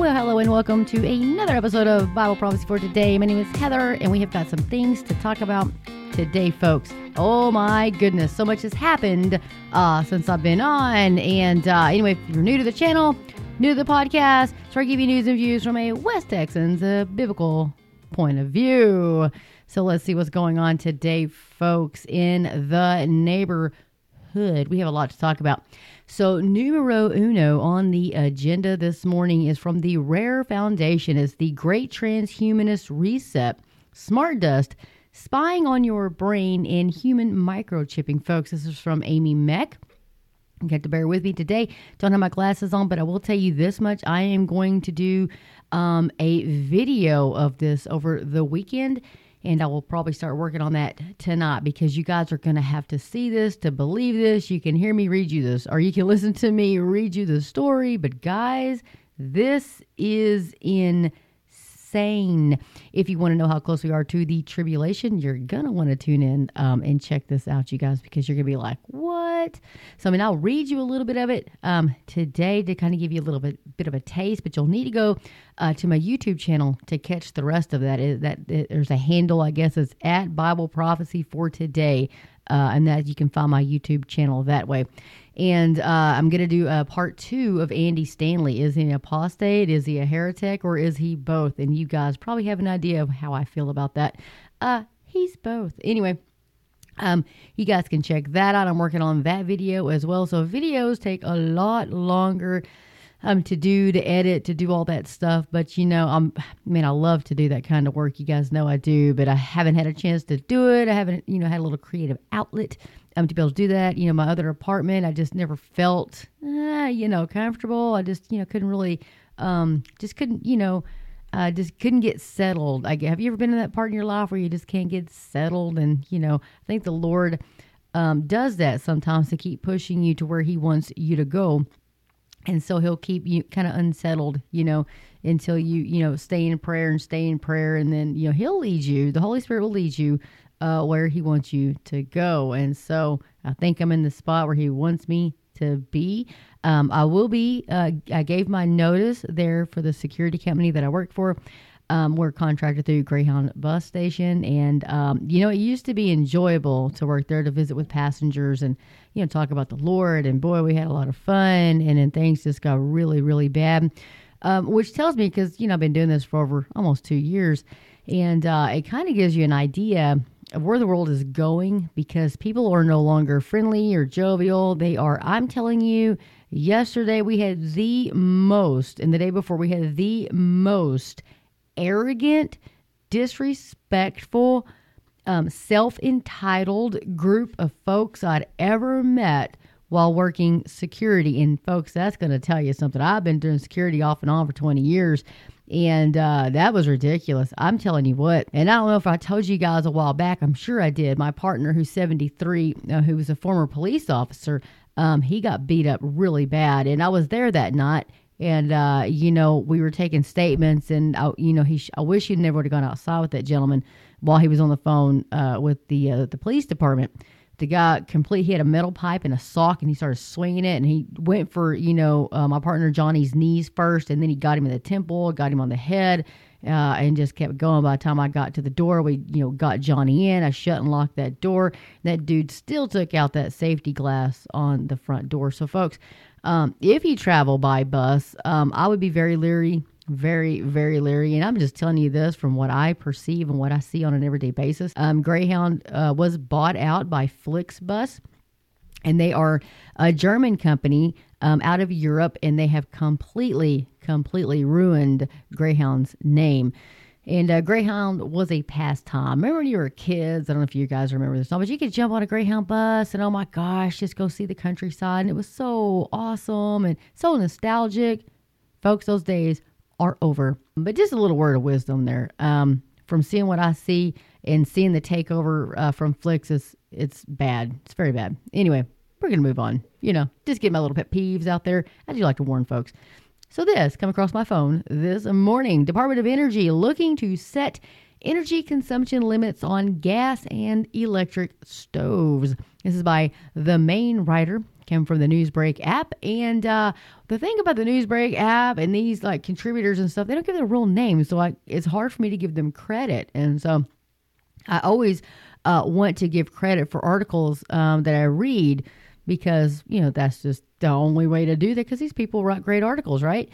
Well, hello and welcome to another episode of Bible Prophecy for Today. My name is Heather, and we have got some things to talk about today, folks. Oh my goodness, so much has happened uh, since I've been on. And uh, anyway, if you're new to the channel, new to the podcast, so I give you news and views from a West Texans, a biblical point of view. So let's see what's going on today, folks, in the neighborhood. We have a lot to talk about. So, numero uno on the agenda this morning is from the Rair Foundation. It's the Great Transhumanist Reset, Smart Dust, Spying on Your Brain, in Human Microchipping. Folks, this is from Amy Mek. You have to bear with me today. Don't have my glasses on, but I will tell you this much. I am going to do um, a video of this over the weekend and I will probably start working on that tonight because you guys are going to have to see this to believe this. You can hear me read you this, or you can listen to me read you the story. But guys, this is in insane. If you want to know how close we are to the tribulation, you're going to want to tune in um, and check this out, you guys, because you're going to be like, what? So, I mean, I'll read you a little bit of it um, today to kind of give you a little bit, bit of a taste, but you'll need to go uh, to my YouTube channel to catch the rest of that. Is that it, There's a handle, I guess, it's at Bible Prophecy for Today. Uh, and that you can find my YouTube channel that way. And uh, I'm going to do a part two of Andy Stanley. Is he an apostate? Is he a heretic? Or is he both? And you guys probably have an idea of how I feel about that. Uh, he's both. Anyway, um, you guys can check that out. I'm working on that video as well. So videos take a lot longer um, to do, to edit, to do all that stuff. But you know, I'm, I mean, I love to do that kind of work. You guys know I do, but I haven't had a chance to do it. I haven't, you know, had a little creative outlet um, to be able to do that. You know, my other apartment, I just never felt, uh, you know, comfortable. I just, you know, couldn't really, um, just couldn't, you know, uh, just couldn't get settled. I, have you ever been in that part in your life where you just can't get settled? And, you know, I think the Lord um, does that sometimes to keep pushing you to where He wants you to go. And so He'll keep you kind of unsettled, you know, until you, you know, stay in prayer and stay in prayer. And then, you know, He'll lead you. The Holy Spirit will lead you uh, where He wants you to go. And so I think I'm in the spot where He wants me to be. Um, I will be, uh, I gave my notice there for the security company that I work for. Um, we're contracted through Greyhound Bus Station, and um, you know it used to be enjoyable to work there to visit with passengers and you know talk about the Lord. And boy, we had a lot of fun, and then things just got really, really bad. Um, which tells me because you know I've been doing this for over almost two years, and uh, it kind of gives you an idea where the world is going because people are no longer friendly or jovial. They are, I'm telling you, yesterday we had the most, and the day before we had the most arrogant, disrespectful, um, self entitled group of folks I'd ever met while working security. And folks, that's going to tell you something. I've been doing security off and on for 20 years. And uh, that was ridiculous. I'm telling you what. And I don't know if I told you guys a while back. I'm sure I did. My partner, who's 73, uh, who was a former police officer, um, he got beat up really bad. And I was there that night. And uh, you know, we were taking statements, and I, you know, he. Sh- I wish he'd never would have gone outside with that gentleman while he was on the phone uh, with the uh, the police department the guy complete he had a metal pipe and a sock and he started swinging it and he went for you know uh, my partner johnny's knees first and then he got him in the temple got him on the head uh, and just kept going. By the time i got to the door we you know got johnny in i shut and locked that door. That dude still took out that safety glass on the front door. So folks um, if you travel by bus um, i would be very leery very, very leery. And I'm just telling you this from what I perceive and what I see on an everyday basis. Um, Greyhound uh, was bought out by Flixbus, and they are a German company um, out of Europe, and they have completely, completely ruined Greyhound's name. And uh, Greyhound was a pastime. Remember when you were kids? I don't know if you guys remember this, but you could jump on a Greyhound bus and oh my gosh, just go see the countryside. And it was so awesome and so nostalgic. Folks, those days are over. But just a little word of wisdom there. Um, from seeing what I see and seeing the takeover uh, from Flix, is it's bad. It's very bad. Anyway, we're gonna move on. You know, just get my little pet peeves out there. I do like to warn folks. So this come across my phone this morning. Department of Energy looking to set energy consumption limits on gas and electric stoves. This is by the main writer came from the Newsbreak app. And uh, the thing about the Newsbreak app and these like contributors and stuff, they don't give their real names, so I, it's hard for me to give them credit. And so I always uh, want to give credit for articles um, that I read because you know that's just the only way to do that because these people write great articles, right?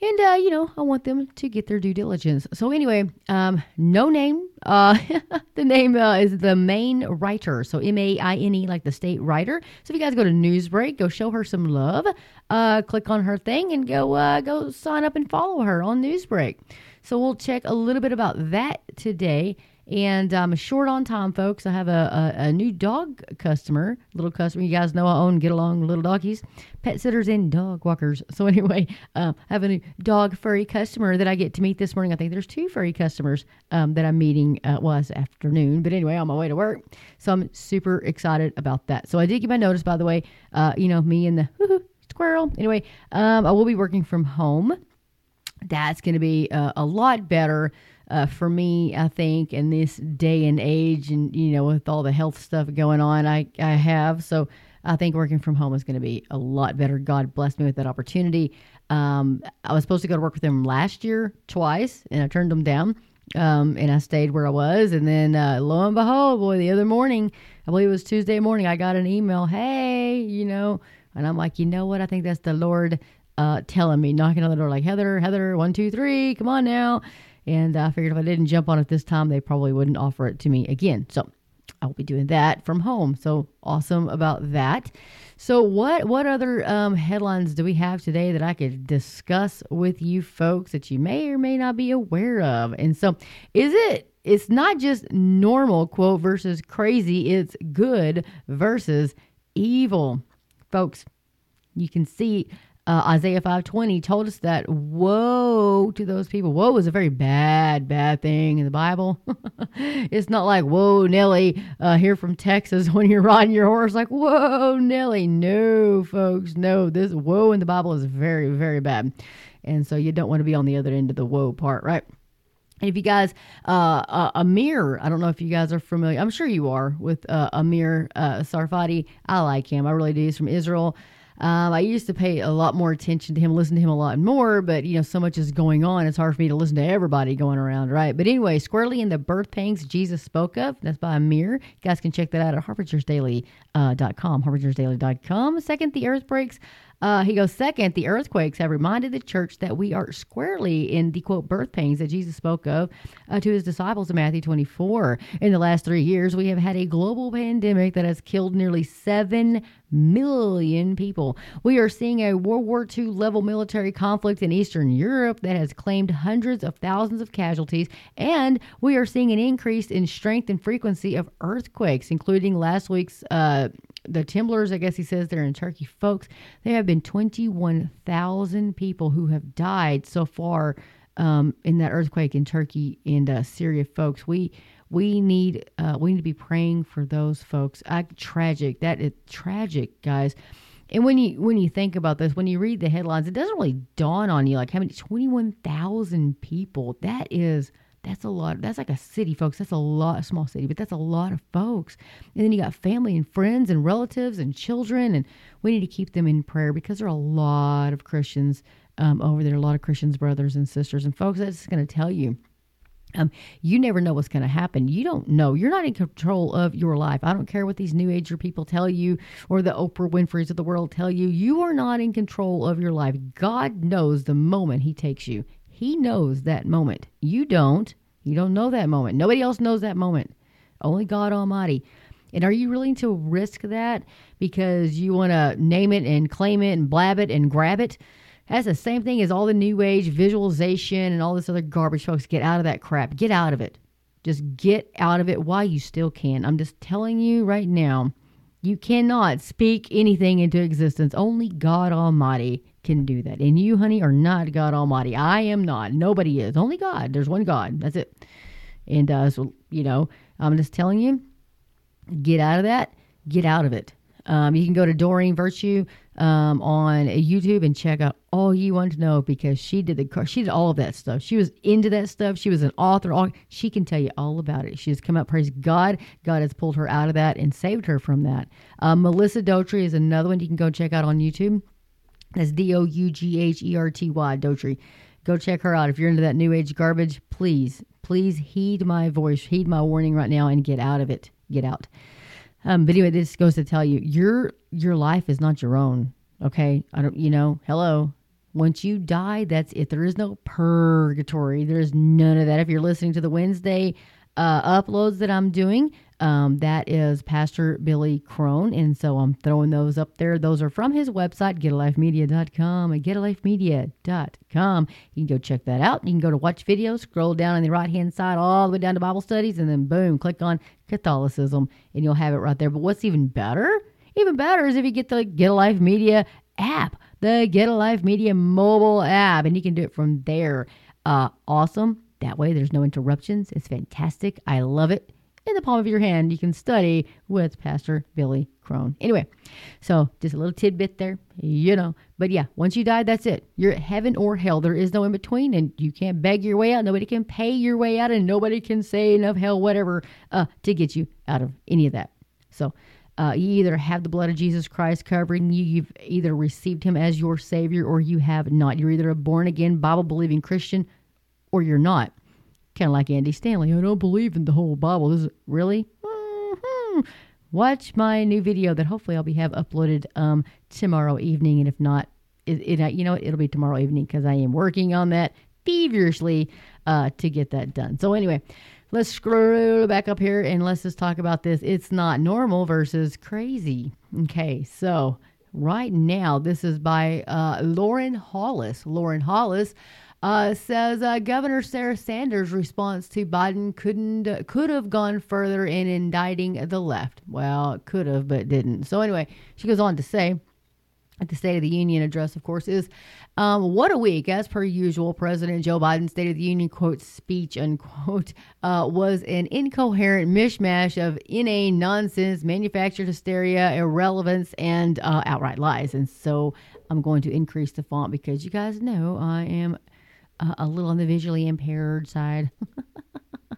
And uh, you know I want them to get their due diligence. So anyway, um, no name. Uh, the name uh, is the main writer. So M A I N E, like the state writer. So if you guys go to Newsbreak, go show her some love. Uh, click on her thing and go uh, go sign up and follow her on Newsbreak. So we'll check a little bit about that today. And I'm short on time, folks. I have a, a, a, new dog customer, little customer. You guys know I own Get Along Little Doggies, pet sitters and dog walkers. So, anyway, um, I have a new dog furry customer that I get to meet this morning. I think there's two furry customers um, that I'm meeting, uh, well, it's afternoon, but anyway, on my way to work. So, I'm super excited about that. So, I did get my notice, by the way. Uh, you know, me and the squirrel. Anyway, um, I will be working from home. That's going to be uh, a lot better uh, for me, I think, in this day and age, and you know, with all the health stuff going on, I I have so. I think working from home is going to be a lot better. God blessed me with that opportunity. Um, I was supposed to go to work with them last year twice, and I turned them down. Um, and I stayed where I was. And then uh, lo and behold, boy, the other morning, I believe it was Tuesday morning, I got an email. Hey, you know, and I'm like, you know what? I think that's the Lord uh, telling me, knocking on the door, like Heather, Heather, one, two, three, come on now. And I figured if I didn't jump on it this time, they probably wouldn't offer it to me again. So I'll be doing that from home. So awesome about that. So what what other um, headlines do we have today that I could discuss with you folks that you may or may not be aware of? And so is it it's not just normal quote versus crazy, it's good versus evil. Folks, you can see uh, Isaiah 5:20 told us that woe to those people. Woe is a very bad, bad thing in the Bible. it's not like whoa, Nelly, uh, here from Texas when you're riding your horse, like whoa, Nelly. No, folks, no. This woe in the Bible is very, very bad, and so you don't want to be on the other end of the woe part, right? if you guys, uh, uh, Amir, I don't know if you guys are familiar. I'm sure you are with uh, Amir uh, Tsarfati. I like him. I really do. He's from Israel. Um, I used to pay a lot more attention to him, listen to him a lot more, but you know, so much is going on. It's hard for me to listen to everybody going around, right? But anyway, squarely in the birth pangs Jesus spoke of. That's by Amir. You guys can check that out at harbingersdaily.com. Uh, harbingersdaily.com. Second, the earth breaks. Uh, he goes, second, the earthquakes have reminded the church that we are squarely in the quote birth pains that Jesus spoke of uh, to his disciples in Matthew 24. In the last three years, we have had a global pandemic that has killed nearly 7 million people. We are seeing a World War II level military conflict in Eastern Europe that has claimed hundreds of thousands of casualties, and we are seeing an increase in strength and frequency of earthquakes, including last week's uh, the Temblors, I guess he says they're in Turkey. Folks, there have been 21,000 people who have died so far um, in that earthquake in Turkey and uh, Syria, folks. We we need uh, we need to be praying for those folks. I, tragic. That is tragic, guys. And when you when you think about this, when you read the headlines, it doesn't really dawn on you like how many 21,000 people. That is that's a lot. That's like a city, folks. That's a lot, a small city, but that's a lot of folks. And then you got family and friends and relatives and children, and we need to keep them in prayer because there are a lot of Christians um, over there, a lot of Christians, brothers and sisters. And folks, that's going to tell you. Um, you never know what's going to happen. You don't know. You're not in control of your life. I don't care what these New Ager people tell you or the Oprah Winfrey's of the world tell you. You are not in control of your life. God knows the moment He takes you. He knows that moment. You don't. You don't know that moment. Nobody else knows that moment. Only God Almighty. And are you willing to risk that because you want to name it and claim it and blab it and grab it? That's the same thing as all the new age visualization and all this other garbage, folks. Get out of that crap. Get out of it. Just get out of it while you still can. I'm just telling you right now, you cannot speak anything into existence. Only God Almighty can do that. And you, honey, are not God Almighty. I am not. Nobody is. Only God. There's one God. That's it. And uh, so, you know, I'm just telling you, get out of that. Get out of it. Um, you can go to Doreen Virtue um, on YouTube and check out all you want to know because she did the she did all of that stuff. She was into that stuff. She was an author. All, she can tell you all about it. She has come out. Praise God. God has pulled her out of that and saved her from that. Uh, Melissa Dougherty is another one you can go check out on YouTube. That's D O U G H E R T Y Dougherty. Go check her out. If you're into that new age garbage, please, please heed my voice, heed my warning right now, and get out of it. Get out. Um, but anyway, this goes to tell you your your life is not your own. Okay, I don't. You know, hello. Once you die, that's it. There is no purgatory. There's none of that. If you're listening to the Wednesday uh, uploads that I'm doing, um, that is Pastor Billy Crone. And so I'm throwing those up there. Those are from his website, getalifemedia.com at getalifemedia.com. You can go check that out. You can go to watch videos, scroll down on the right hand side all the way down to Bible studies, and then boom, click on Catholicism, and you'll have it right there. But what's even better? Even better is if you get the Get a Life Media app, the Get a Life Media mobile app, and you can do it from there. Uh, awesome. That way, there's no interruptions. It's fantastic. I love it in the palm of your hand. You can study with Pastor Billy Crone. Anyway, so just a little tidbit there, you know. But yeah, once you die, that's it. You're heaven or hell. There is no in between, and you can't beg your way out. Nobody can pay your way out, and nobody can say enough hell, whatever, uh, to get you out of any of that. So, uh, you either have the blood of Jesus Christ covering you, you've either received him as your Savior, or you have not. You're either a born again, Bible believing Christian, or you're not. Kind of like Andy Stanley. I don't believe in the whole Bible. Is it really? Mm-hmm. Watch my new video that hopefully I'll be have uploaded um, tomorrow evening, and if not, it, it you know it'll be tomorrow evening because I am working on that feverishly uh, to get that done. So anyway, let's scroll back up here and let's just talk about this. It's not normal versus crazy. Okay, so right now this is by uh, Lauren Hollis. Lauren Hollis uh, says uh, Governor Sarah Sanders' response to Biden couldn't could have gone further in indicting the left. Well, could have, but didn't. So anyway, she goes on to say. At the State of the Union address, of course, is um, what a week. As per usual, President Joe Biden's State of the Union quote speech unquote uh, was an incoherent mishmash of inane nonsense, manufactured hysteria, irrelevance, and uh, outright lies. And so I'm going to increase the font because you guys know I am uh, a little on the visually impaired side.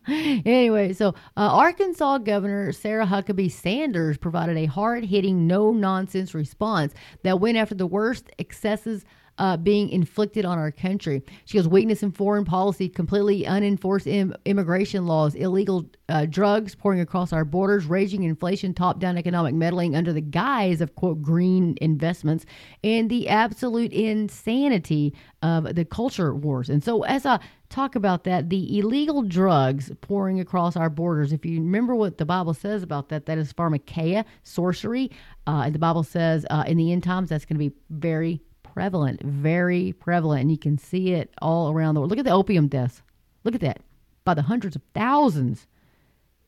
anyway, so uh, Arkansas Governor Sarah Huckabee Sanders provided a hard hitting, no nonsense response that went after the worst excesses uh, being inflicted on our country. She goes, weakness in foreign policy, completely unenforced Im- immigration laws, illegal uh, drugs pouring across our borders, raging inflation, top down economic meddling under the guise of, quote, green investments, and the absolute insanity of the culture wars. And so, as I talk about that, the illegal drugs pouring across our borders, if you remember what the Bible says about that, that is pharmakeia, sorcery. Uh, and the Bible says uh, in the end times that's going to be very prevalent, very prevalent, and you can see it all around the world. Look at the opium deaths. Look at that, by the hundreds of thousands.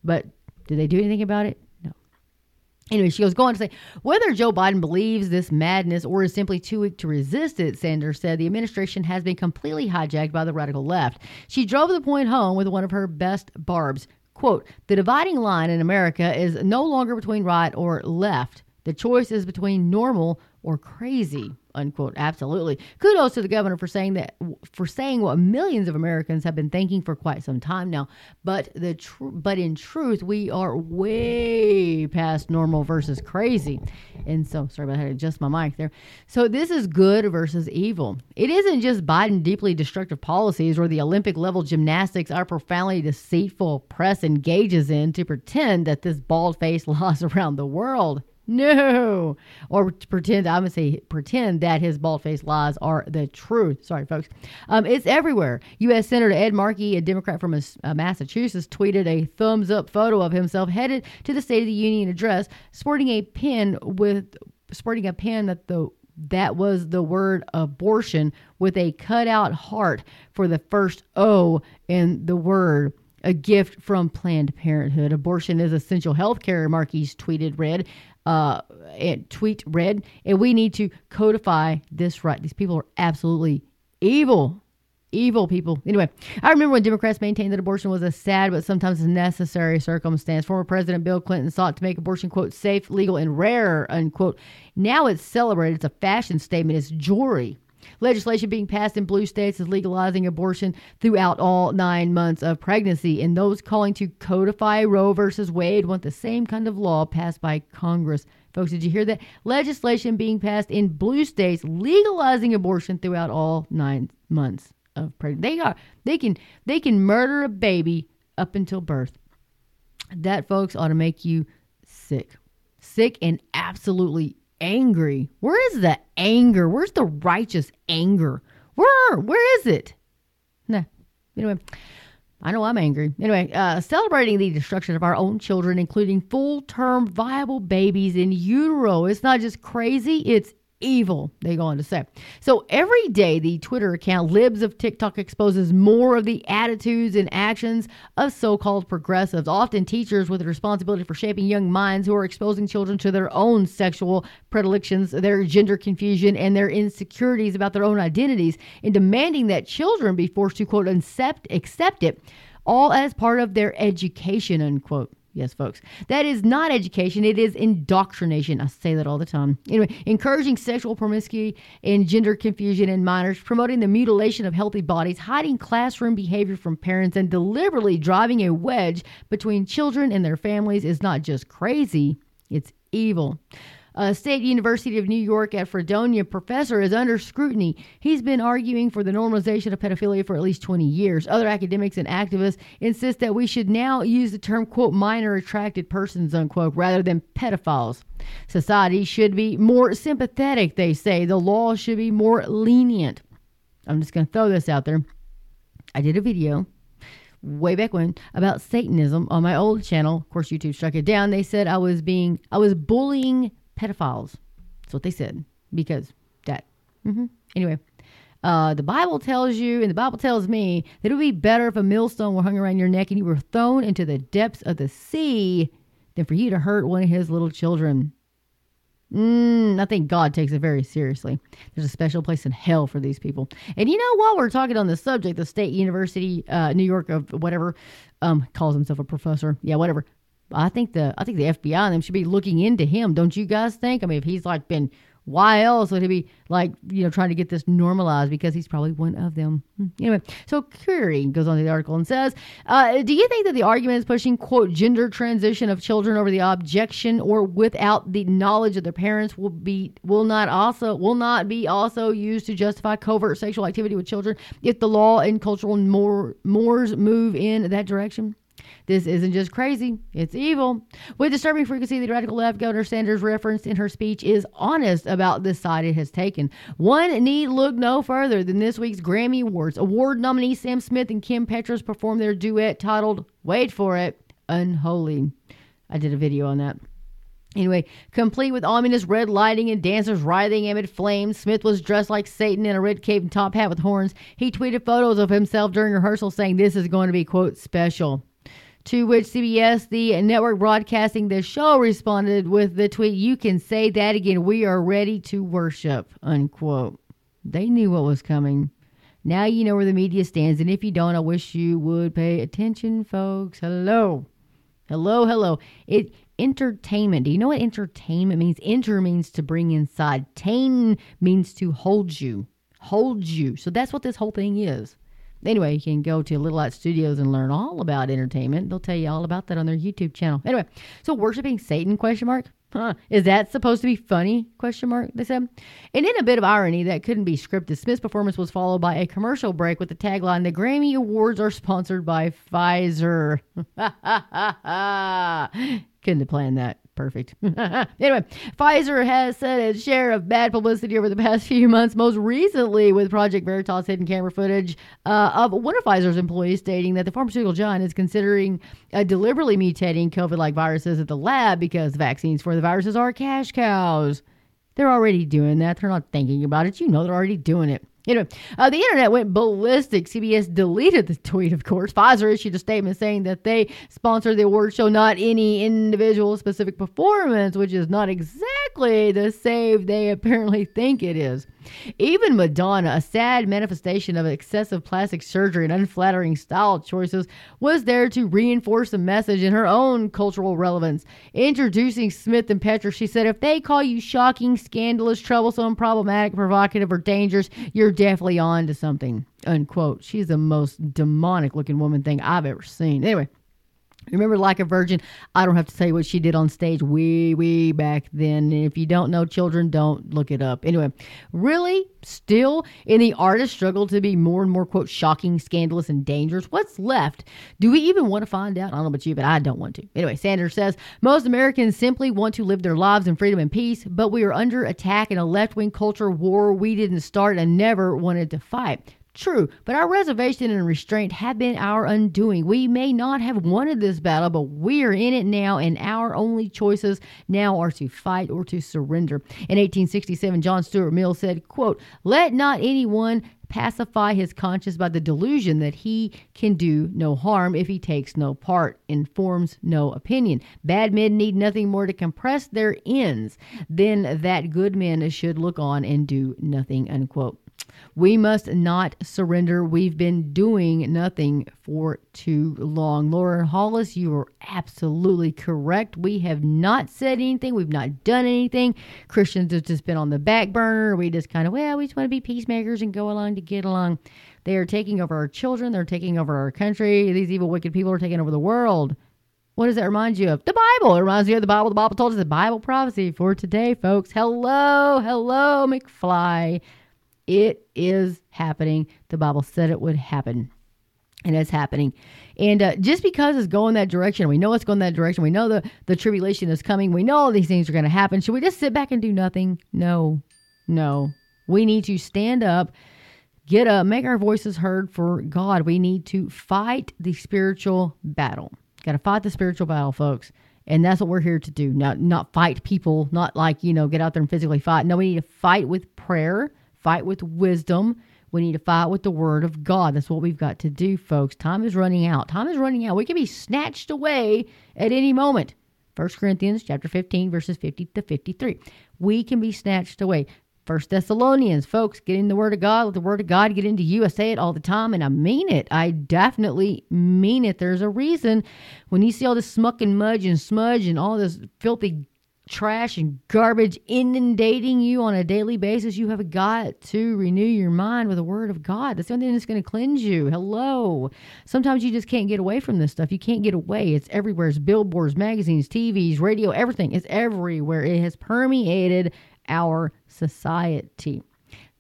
But did they do anything about it? No. Anyway, she goes go on to say whether Joe Biden believes this madness or is simply too weak to resist it. Sanders said the administration has been completely hijacked by the radical left. She drove the point home with one of her best barbs. Quote: The dividing line in America is no longer between right or left. The choice is between normal or crazy unquote absolutely. Kudos to the governor for saying that for saying what millions of americans have been thinking for quite some time now. But the tr- but in truth we are way past normal versus crazy. And so sorry about how to adjust my mic there. So this is good versus evil. It isn't just biden deeply destructive policies or the olympic level gymnastics our profoundly deceitful press engages in to pretend that this bald-faced laws around the world no. Or pretend, I'm going to say pretend that his bald faced lies are the truth. Sorry, folks. Um, it's everywhere. U.S. Senator Ed Markey, a Democrat from uh, Massachusetts, tweeted a thumbs up photo of himself headed to the State of the Union address, sporting a pin with sporting a pin that the that was the word abortion with a cutout heart for the first O in the word a gift from Planned Parenthood. Abortion is essential health care, Markey's tweeted read uh, tweet read, and we need to codify this right. These people are absolutely evil, evil people. Anyway, I remember when Democrats maintained that abortion was a sad but sometimes necessary circumstance. Former President Bill Clinton sought to make abortion, quote, safe, legal, and rare, unquote. Now it's celebrated. It's a fashion statement. It's jewelry. Legislation being passed in blue states is legalizing abortion throughout all nine months of pregnancy. And those calling to codify Roe versus Wade want the same kind of law passed by Congress. Folks, did you hear that? Legislation being passed in blue states legalizing abortion throughout all nine months of pregnancy. They are they can they can murder a baby up until birth. That folks ought to make you sick. Sick and absolutely angry. Where is the anger? Where's the righteous anger? Where? Where is it? Nah. Anyway, I know I'm angry. Anyway, uh, celebrating the destruction of our own children, including full term viable babies in utero. It's not just crazy, it's evil, they go on to say. So every day, the Twitter account Libs of TikTok exposes more of the attitudes and actions of so called progressives, often teachers with the responsibility for shaping young minds who are exposing children to their own sexual predilections, their gender confusion, and their insecurities about their own identities, and demanding that children be forced to, quote, accept, accept it, all as part of their education, unquote. Yes, folks. That is not education. It is indoctrination. I say that all the time. Anyway, encouraging sexual promiscuity and gender confusion in minors, promoting the mutilation of healthy bodies, hiding classroom behavior from parents, and deliberately driving a wedge between children and their families is not just crazy, it's evil. A State University of New York at Fredonia professor is under scrutiny. He's been arguing for the normalization of pedophilia for at least 20 years. Other academics and activists insist that we should now use the term, quote, minor attracted persons, unquote, rather than pedophiles. Society should be more sympathetic, they say. The law should be more lenient. I'm just going to throw this out there. I did a video way back when about Satanism on my old channel. Of course, YouTube struck it down. They said I was being, I was bullying pedophiles. That's what they said because that. Mm-hmm. Anyway, uh, the Bible tells you, and the Bible tells me, that it would be better if a millstone were hung around your neck and you were thrown into the depths of the sea than for you to hurt one of his little children. Mm, I think God takes it very seriously. There's a special place in hell for these people. And you know, while we're talking on the subject, the State University, uh, New York of whatever, um, calls himself a professor. Yeah, whatever. I think the I think the FBI and them should be looking into him. Don't you guys think? I mean, if he's like been why else would he be like you know trying to get this normalized because he's probably one of them hmm. anyway so Curie goes on to the article and says uh, do you think that the argument is pushing quote gender transition of children over the objection or without the knowledge of their parents will be will not also will not be also used to justify covert sexual activity with children if the law and cultural mores move in that direction this isn't just crazy, it's evil. With disturbing frequency, the radical left, Governor Sanders referenced in her speech is honest about the side it has taken. One need look no further than this week's Grammy Awards. Award nominees Sam Smith and Kim Petras performed their duet titled, wait for it, Unholy. I did a video on that. Anyway, complete with ominous red lighting and dancers writhing amid flames, Smith was dressed like Satan in a red cape and top hat with horns. He tweeted photos of himself during rehearsal saying this is going to be, quote, special. To which CBS, the network broadcasting the show, responded with the tweet, You can say that again. We are ready to worship. Unquote. They knew what was coming. Now you know where the media stands. And if you don't, I wish you would pay attention, folks. Hello. Hello, hello. It entertainment. Do you know what entertainment means? Enter means to bring inside. Tain means to hold you. Hold you. So that's what this whole thing is. Anyway, you can go to Little Light Studios and learn all about entertainment. They'll tell you all about that on their YouTube channel. Anyway, so worshiping Satan question mark? Huh. Is that supposed to be funny? Question mark. They said. And in a bit of irony that couldn't be scripted, Smith's performance was followed by a commercial break with the tagline The Grammy Awards are sponsored by Pfizer. couldn't have planned that perfect. anyway, Pfizer has said its share of bad publicity over the past few months, most recently with Project Veritas hidden camera footage uh, of one of Pfizer's employees stating that the pharmaceutical giant is considering uh, deliberately mutating COVID like viruses at the lab because vaccines for the viruses are cash cows. They're already doing that. They're not thinking about it. You know they're already doing it. Anyway, uh, the internet went ballistic. CBS deleted the tweet, of course. Pfizer issued a statement saying that they sponsor the award show, not any individual specific performance, which is not exactly the save they apparently think it is. Even Madonna, a sad manifestation of excessive plastic surgery and unflattering style choices, was there to reinforce the message in her own cultural relevance. Introducing Smith and Petra, she said, If they call you shocking, scandalous, troublesome, problematic, provocative, or dangerous, you're definitely on to something. Unquote. She's the most demonic looking woman thing I've ever seen. Anyway. Remember, like a virgin, I don't have to tell you what she did on stage way, way back then. And if you don't know children, don't look it up. Anyway, really, still, any artist struggle to be more and more, quote, shocking, scandalous, and dangerous? What's left? Do we even want to find out? I don't know about you, but I don't want to. Anyway, Sanders says most Americans simply want to live their lives in freedom and peace, but we are under attack in a left wing culture war we didn't start and never wanted to fight. True, but our reservation and restraint have been our undoing. We may not have wanted this battle, but we are in it now, and our only choices now are to fight or to surrender. In 1867, John Stuart Mill said, quote, Let not anyone pacify his conscience by the delusion that he can do no harm if he takes no part, and forms no opinion. Bad men need nothing more to compress their ends than that good men should look on and do nothing, unquote. We must not surrender. We've been doing nothing for too long. Laura Hollis, you are absolutely correct. We have not said anything. We've not done anything. Christians have just been on the back burner. We just kind of, well, we just want to be peacemakers and go along to get along. They are taking over our children. They're taking over our country. These evil, wicked people are taking over the world. What does that remind you of? The Bible. It reminds you of the Bible. The Bible told us the Bible prophecy for today, folks. Hello, hello, McFly. It is happening. The Bible said it would happen. And it's happening. And uh, just because it's going that direction, we know it's going that direction. We know the, the tribulation is coming. We know all these things are going to happen. Should we just sit back and do nothing? No, no. We need to stand up, get up, make our voices heard for God. We need to fight the spiritual battle. Got to fight the spiritual battle, folks. And that's what we're here to do. Not not fight people, not like, you know, get out there and physically fight. No, we need to fight with prayer fight with wisdom. We need to fight with the word of God. That's what we've got to do, folks. Time is running out. Time is running out. We can be snatched away at any moment. 1 Corinthians chapter 15 verses 50 to 53. We can be snatched away. First Thessalonians, folks, get in the Word of God. Let the Word of God get into you. I say it all the time, and I mean it. I definitely mean it. There's a reason when you see all this smuck and mudge and smudge and all this filthy trash and garbage inundating you on a daily basis, you have got to renew your mind with the Word of God. That's the only thing that's going to cleanse you. Hello. Sometimes you just can't get away from this stuff. You can't get away. It's everywhere. It's billboards, magazines, TVs, radio, everything. It's everywhere. It has permeated our society.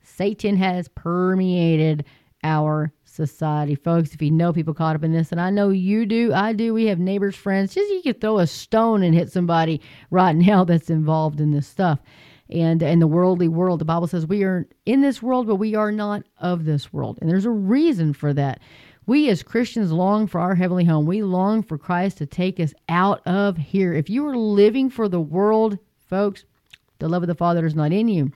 Satan has permeated our society, folks. If you know people caught up in this, and I know you do, I do. We have neighbors, friends. Just you could throw a stone and hit somebody right now that's involved in this stuff. And in the worldly world, the Bible says we are in this world, but we are not of this world. And there's a reason for that. We as Christians long for our heavenly home. We long for Christ to take us out of here. If you are living for the world, folks, the love of the Father is not in you.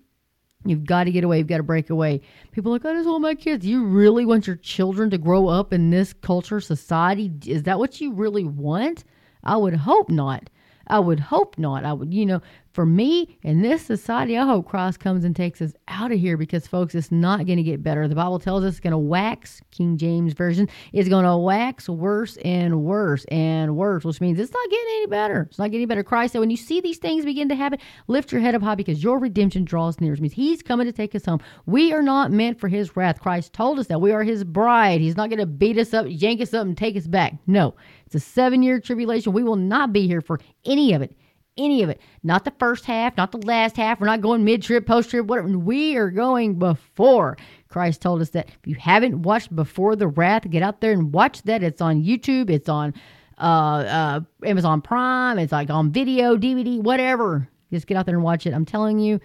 You've got to get away. You've got to break away. People like, I just want my kids. You really want your children to grow up in this culture, society? Is that what you really want? I would hope not. I would hope not. I would, you know, for me in this society, I hope Christ comes and takes us out of here because, folks, it's not going to get better. The Bible tells us it's going to wax, King James Version, is going to wax worse and worse and worse, which means it's not getting any better. It's not getting any better. Christ said, when you see these things begin to happen, lift your head up high because your redemption draws near. It means He's coming to take us home. We are not meant for His wrath. Christ told us that. We are His bride. He's not going to beat us up, yank us up, and take us back. No, it's a seven year tribulation. We will not be here for any of it any of it. Not the first half, not the last half. We're not going mid trip, post trip, whatever. We are going before. Christ told us that if you haven't watched Before the Wrath, get out there and watch that. It's on YouTube, it's on uh, uh, Amazon Prime, it's like on video, DVD, whatever. Just get out there and watch it. I'm telling you,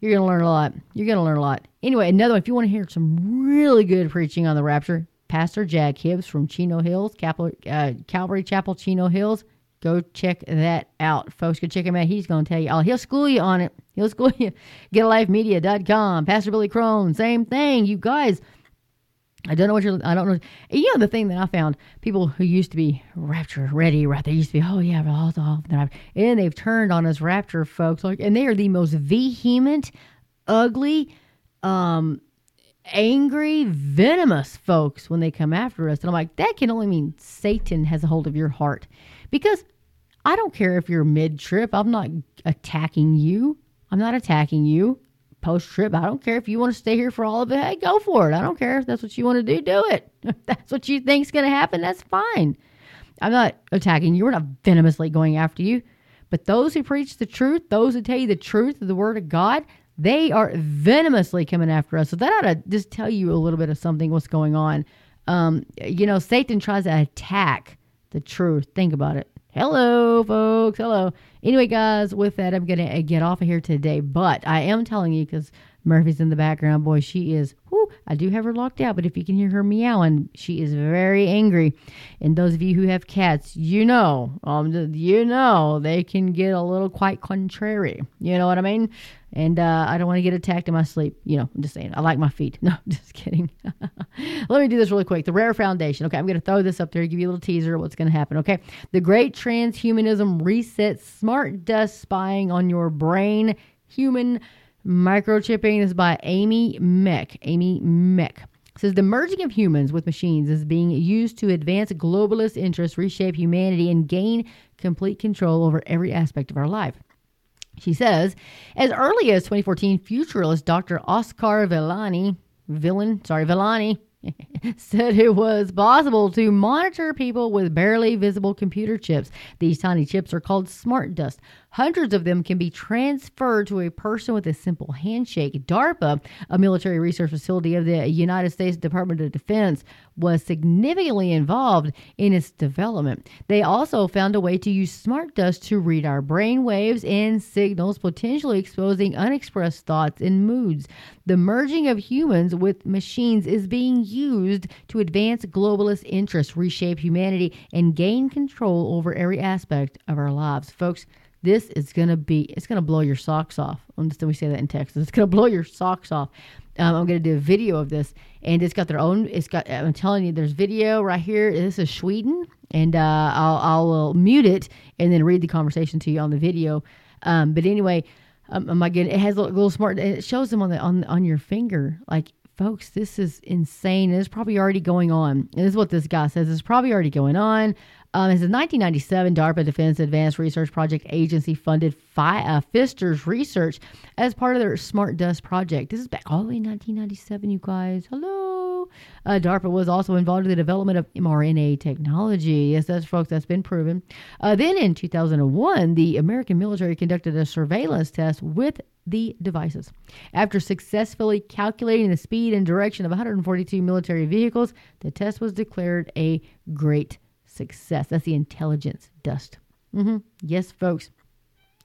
you're going to learn a lot. You're going to learn a lot. Anyway, another one, if you want to hear some really good preaching on the rapture, Pastor Jack Hibbs from Chino Hills, uh, Calvary Chapel, Chino Hills. Go check that out, folks. Go check him out. He's going to tell you all. He'll school you on it. He'll school you. GetALifeMedia.com. Pastor Billy Crone, same thing. You guys, I don't know what you're, I don't know. You know, the thing that I found, people who used to be rapture ready, right? They used to be, oh, yeah, all, all, and they've turned on us rapture folks. Like, and they are the most vehement, ugly, um, angry, venomous folks when they come after us. And I'm like, that can only mean Satan has a hold of your heart. Because I don't care if you're mid trip, I'm not attacking you. I'm not attacking you post trip. I don't care if you want to stay here for all of it. Hey, go for it. I don't care if that's what you want to do. Do it. If that's what you think's going to happen. That's fine. I'm not attacking you. We're not venomously going after you. But those who preach the truth, those who tell you the truth of the word of God, they are venomously coming after us. So that ought to just tell you a little bit of something, what's going on. Um, you know, Satan tries to attack the truth. Think about it. Hello, folks. Hello. Anyway, guys, with that, I'm going to uh, get off of here today. But I am telling you because Murphy's in the background. Boy, she is, whoo, I do have her locked out, but if you can hear her meowing, she is very angry. And those of you who have cats, you know, um, you know, they can get a little quite contrary. You know what I mean? And uh, I don't want to get attacked in my sleep. You know, I'm just saying. I like my feet. No, just kidding. Let me do this really quick. The Rair Foundation. Okay, I'm going to throw this up there, give you a little teaser what's going to happen. Okay, the Great Transhumanism Reset Smart Dust Spying on Your Brain Human Microchipping. Is by Amy Mek. Amy Mek says the merging of humans with machines is being used to advance globalist interests, reshape humanity, and gain complete control over every aspect of our life. She says, as early as 2014, futurist Dr. Oscar Villani, villain, sorry, Villani, said it was possible to monitor people with barely visible computer chips. These tiny chips are called smart dust. Hundreds of them can be transferred to a person with a simple handshake. DARPA, a military research facility of the United States Department of Defense, was significantly involved in its development. They also found a way to use smart dust to read our brain waves and signals, potentially exposing unexpressed thoughts and moods. The merging of humans with machines is being used to advance globalist interests, reshape humanity, and gain control over every aspect of our lives. Folks, this is gonna be it's gonna blow your socks off. Understand we say that in Texas. It's gonna blow your socks off. Um, I'm gonna do a video of this, and it's got their own. It's got. I'm telling you, there's video right here. This is Sweden, and uh, I'll I'll mute it and then read the conversation to you on the video. Um, but anyway, um, oh my goodness, it has a little smart. It shows them on the on on your finger, like folks, this is insane. It's probably already going on. And this is what this guy says. It's probably already going on. Um, it's a 1997 DARPA Defense Advanced Research Project Agency funded Fi- uh, Pfister's research as part of their Smart Dust project. This is back all the way in 1997, you guys. Hello. Uh, DARPA was also involved in the development of mRNA technology. Yes, that's folks, that's been proven. Uh, then in 2001, the American military conducted a surveillance test with the devices. After successfully calculating the speed and direction of 142 military vehicles, the test was declared a great success. That's the intelligence dust. Mm-hmm. Yes, folks.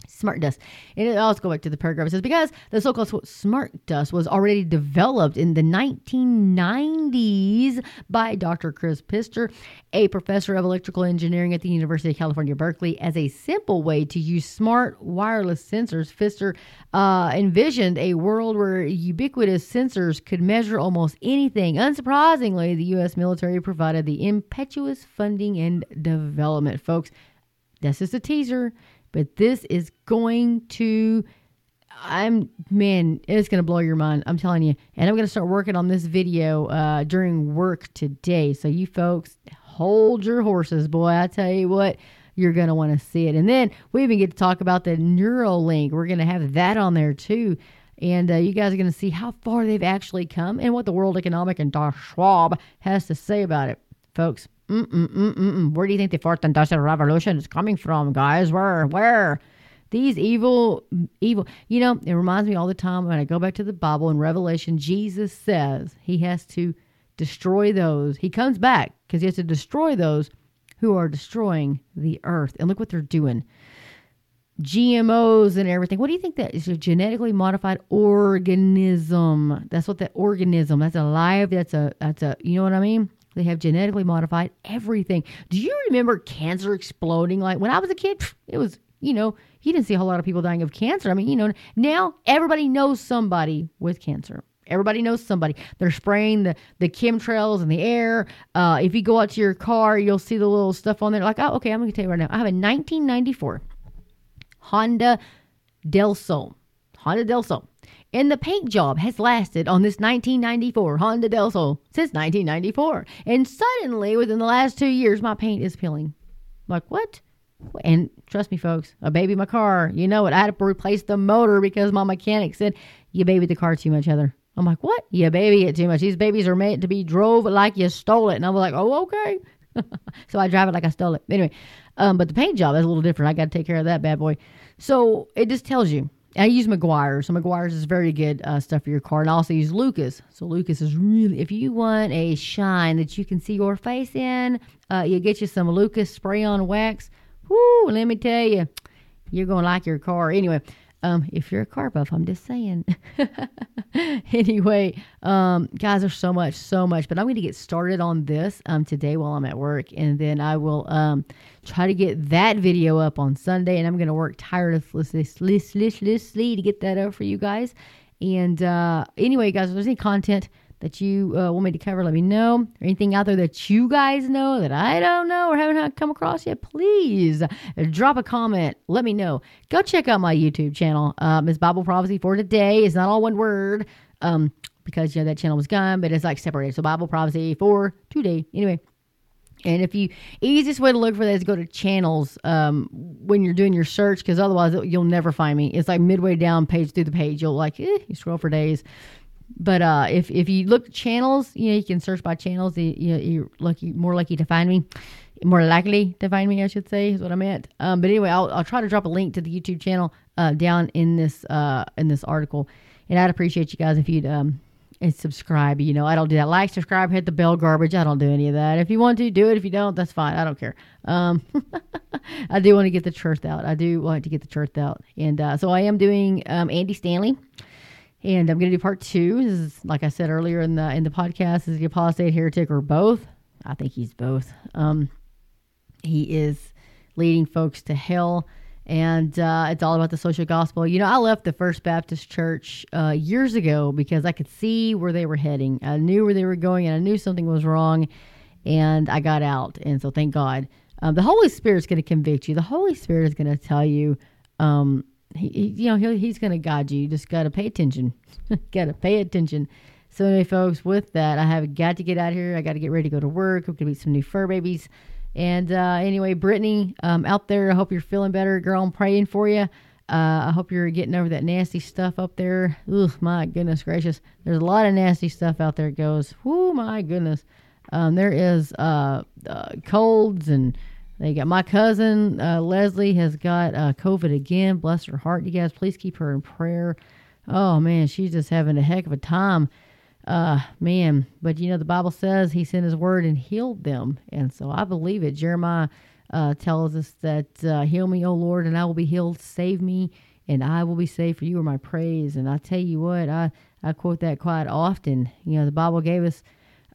Smart dust. And it also go back to the paragraph. It says because the so-called smart dust was already developed in the 1990s by Dr. Chris Pfister, a professor of electrical engineering at the University of California, Berkeley, as a simple way to use smart wireless sensors. Pfister uh, envisioned a world where ubiquitous sensors could measure almost anything. Unsurprisingly, the U.S. military provided the impetuous funding and development, folks. This is a teaser but this is going to I'm man, it's gonna blow your mind. I'm telling you. And I'm gonna start working on this video uh, during work today. So you folks hold your horses, boy. I tell you what, you're gonna want to see it. And then we even get to talk about the Neuralink. We're gonna have that on there too. And uh, you guys are going to see how far they've actually come and what the World Economic and Klaus Schwab has to say about it. Folks, Mm-mm-mm-mm. Where do you think the fourth industrial revolution is coming from, guys? Where? Where? These evil, evil. You know, it reminds me all the time when I go back to the Bible in Revelation, Jesus says he has to destroy those. He comes back because he has to destroy those who are destroying the earth. And look what they're doing. GMOs and everything. What do you think that is a genetically modified organism? That's what that organism. That's alive. That's a that's a. You know what I mean? They have genetically modified everything. Do you remember cancer exploding? Like when I was a kid, it was, you know, you didn't see a whole lot of people dying of cancer. I mean, you know, now everybody knows somebody with cancer. Everybody knows somebody. They're spraying the, the chemtrails in the air. Uh, if you go out to your car, you'll see the little stuff on there. Like, oh, okay, I'm going to tell you right now. I have a 1994 Honda Del Sol. Honda Del Sol And the paint job has lasted on this 1994 Honda Del Sol since 1994. And suddenly, within the last two years, my paint is peeling. like, what? And trust me, folks, I baby my car. You know what? I had to replace the motor because my mechanic said, You baby the car too much, Heather. I'm like, What? You baby it too much. These babies are meant to be drove like you stole it. And I'm like, Oh, okay. so I drive it like I stole it. Anyway, um, but the paint job is a little different. I got to take care of that bad boy. So it just tells you. I use Meguiar's. So Meguiar's is very good uh, stuff for your car. And I also use Lucas. So Lucas is really, if you want a shine that you can see your face in, uh, you get you some Lucas spray on wax. Whoo, let me tell you, you're going to like your car. Anyway, um, if you're a car buff, I'm just saying. anyway, um, guys, there's so much, so much, but I'm going to get started on this um, today while I'm at work, and then I will um, try to get that video up on Sunday, and I'm going to work tirelessly to get that up for you guys. And uh, anyway, guys, if there's any content that you uh, want me to cover, let me know. Or anything out there that you guys know that I don't know or haven't come across yet, please drop a comment. Let me know. Go check out my YouTube channel. Um, it's Bible Prophecy for Today. It's not all one word um, because, you know, that channel was gone, but it's like separated. So Bible Prophecy for Today. Anyway. And if you easiest way to look for that is go to channels um, when you're doing your search because otherwise you'll never find me. It's like midway down page through the page. You'll like eh, you scroll for days but uh, if if you look channels, you know you can search by channels. You, you you're lucky, more likely to find me, more likely to find me, I should say, is what I meant. Um, but anyway, I'll, I'll try to drop a link to the YouTube channel uh, down in this uh, in this article, and I'd appreciate you guys if you'd um and subscribe. You know, I don't do that. Like, subscribe, hit the bell, garbage. I don't do any of that. If you want to do it, if you don't, that's fine. I don't care. Um, I do want to get the truth out. I do want to get the truth out, and uh, so I am doing um, Andy Stanley and I'm going to do part two. This is, like I said earlier in the in the podcast, is the apostate heretic or both? I think he's both. Um, he is leading folks to hell, and uh, it's all about the social gospel. You know, I left the First Baptist Church uh, years ago because I could see where they were heading. I knew where they were going, and I knew something was wrong, and I got out. And so, thank God. Um, the Holy Spirit's going to convict you. The Holy Spirit is going to tell you um, he, he you know, he, he's going to guide you. You just got to pay attention. got to pay attention. So anyway, folks, with that, I have got to get out here. I got to get ready to go to work. We're going to meet some new fur babies. And uh, anyway, Brittany, um, out there, I hope you're feeling better, girl. I'm praying for you. Uh, I hope you're getting over that nasty stuff up there. Ugh, my goodness gracious. There's a lot of nasty stuff out there, It goes. Whoo, my goodness. Um, there is uh, uh, colds and they got my cousin uh, Leslie has got uh, COVID again. Bless her heart. You guys, please keep her in prayer. Oh man, she's just having a heck of a time. Uh, man, but you know the Bible says He sent His word and healed them, and so I believe it. Jeremiah uh, tells us that uh, "Heal me, O Lord, and I will be healed. Save me, and I will be saved. For you are my praise." And I tell you what, I I quote that quite often. You know, the Bible gave us,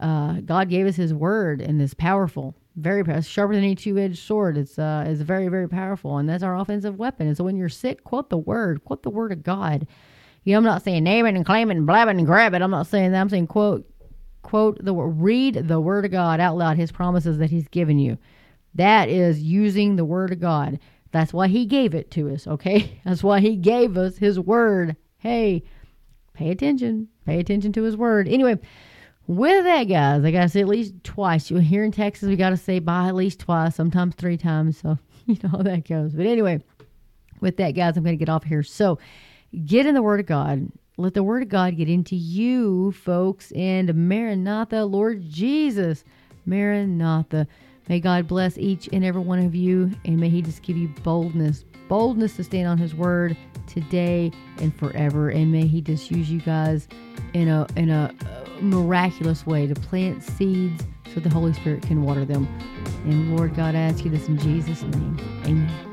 uh, God gave us His word, and it's powerful very powerful, sharper than any two-edged sword. It's uh, is very very powerful, and that's our offensive weapon. And so when you're sick, quote the word, quote the word of God. You know, I'm not saying name it and claim it and blab it and grab it. I'm not saying that. I'm saying quote quote the word, read the word of God out loud. His promises that He's given you. That is using the word of God. That's why He gave it to us. Okay, that's why He gave us His word. Hey, pay attention. Pay attention to His word. Anyway. With that, guys, I got to say at least twice. You here in Texas, we got to say bye at least twice, sometimes three times. So you know how that goes. But anyway, with that, guys, I'm to get off here. So get in the Word of God. Let the Word of God get into you, folks. And Maranatha, Lord Jesus, Maranatha. May God bless each and every one of you, and may He just give you boldness, boldness to stand on His Word today and forever. And may He just use you guys in a in a uh, miraculous way to plant seeds so the Holy Spirit can water them. And Lord God, I ask you this in Jesus' name. Amen.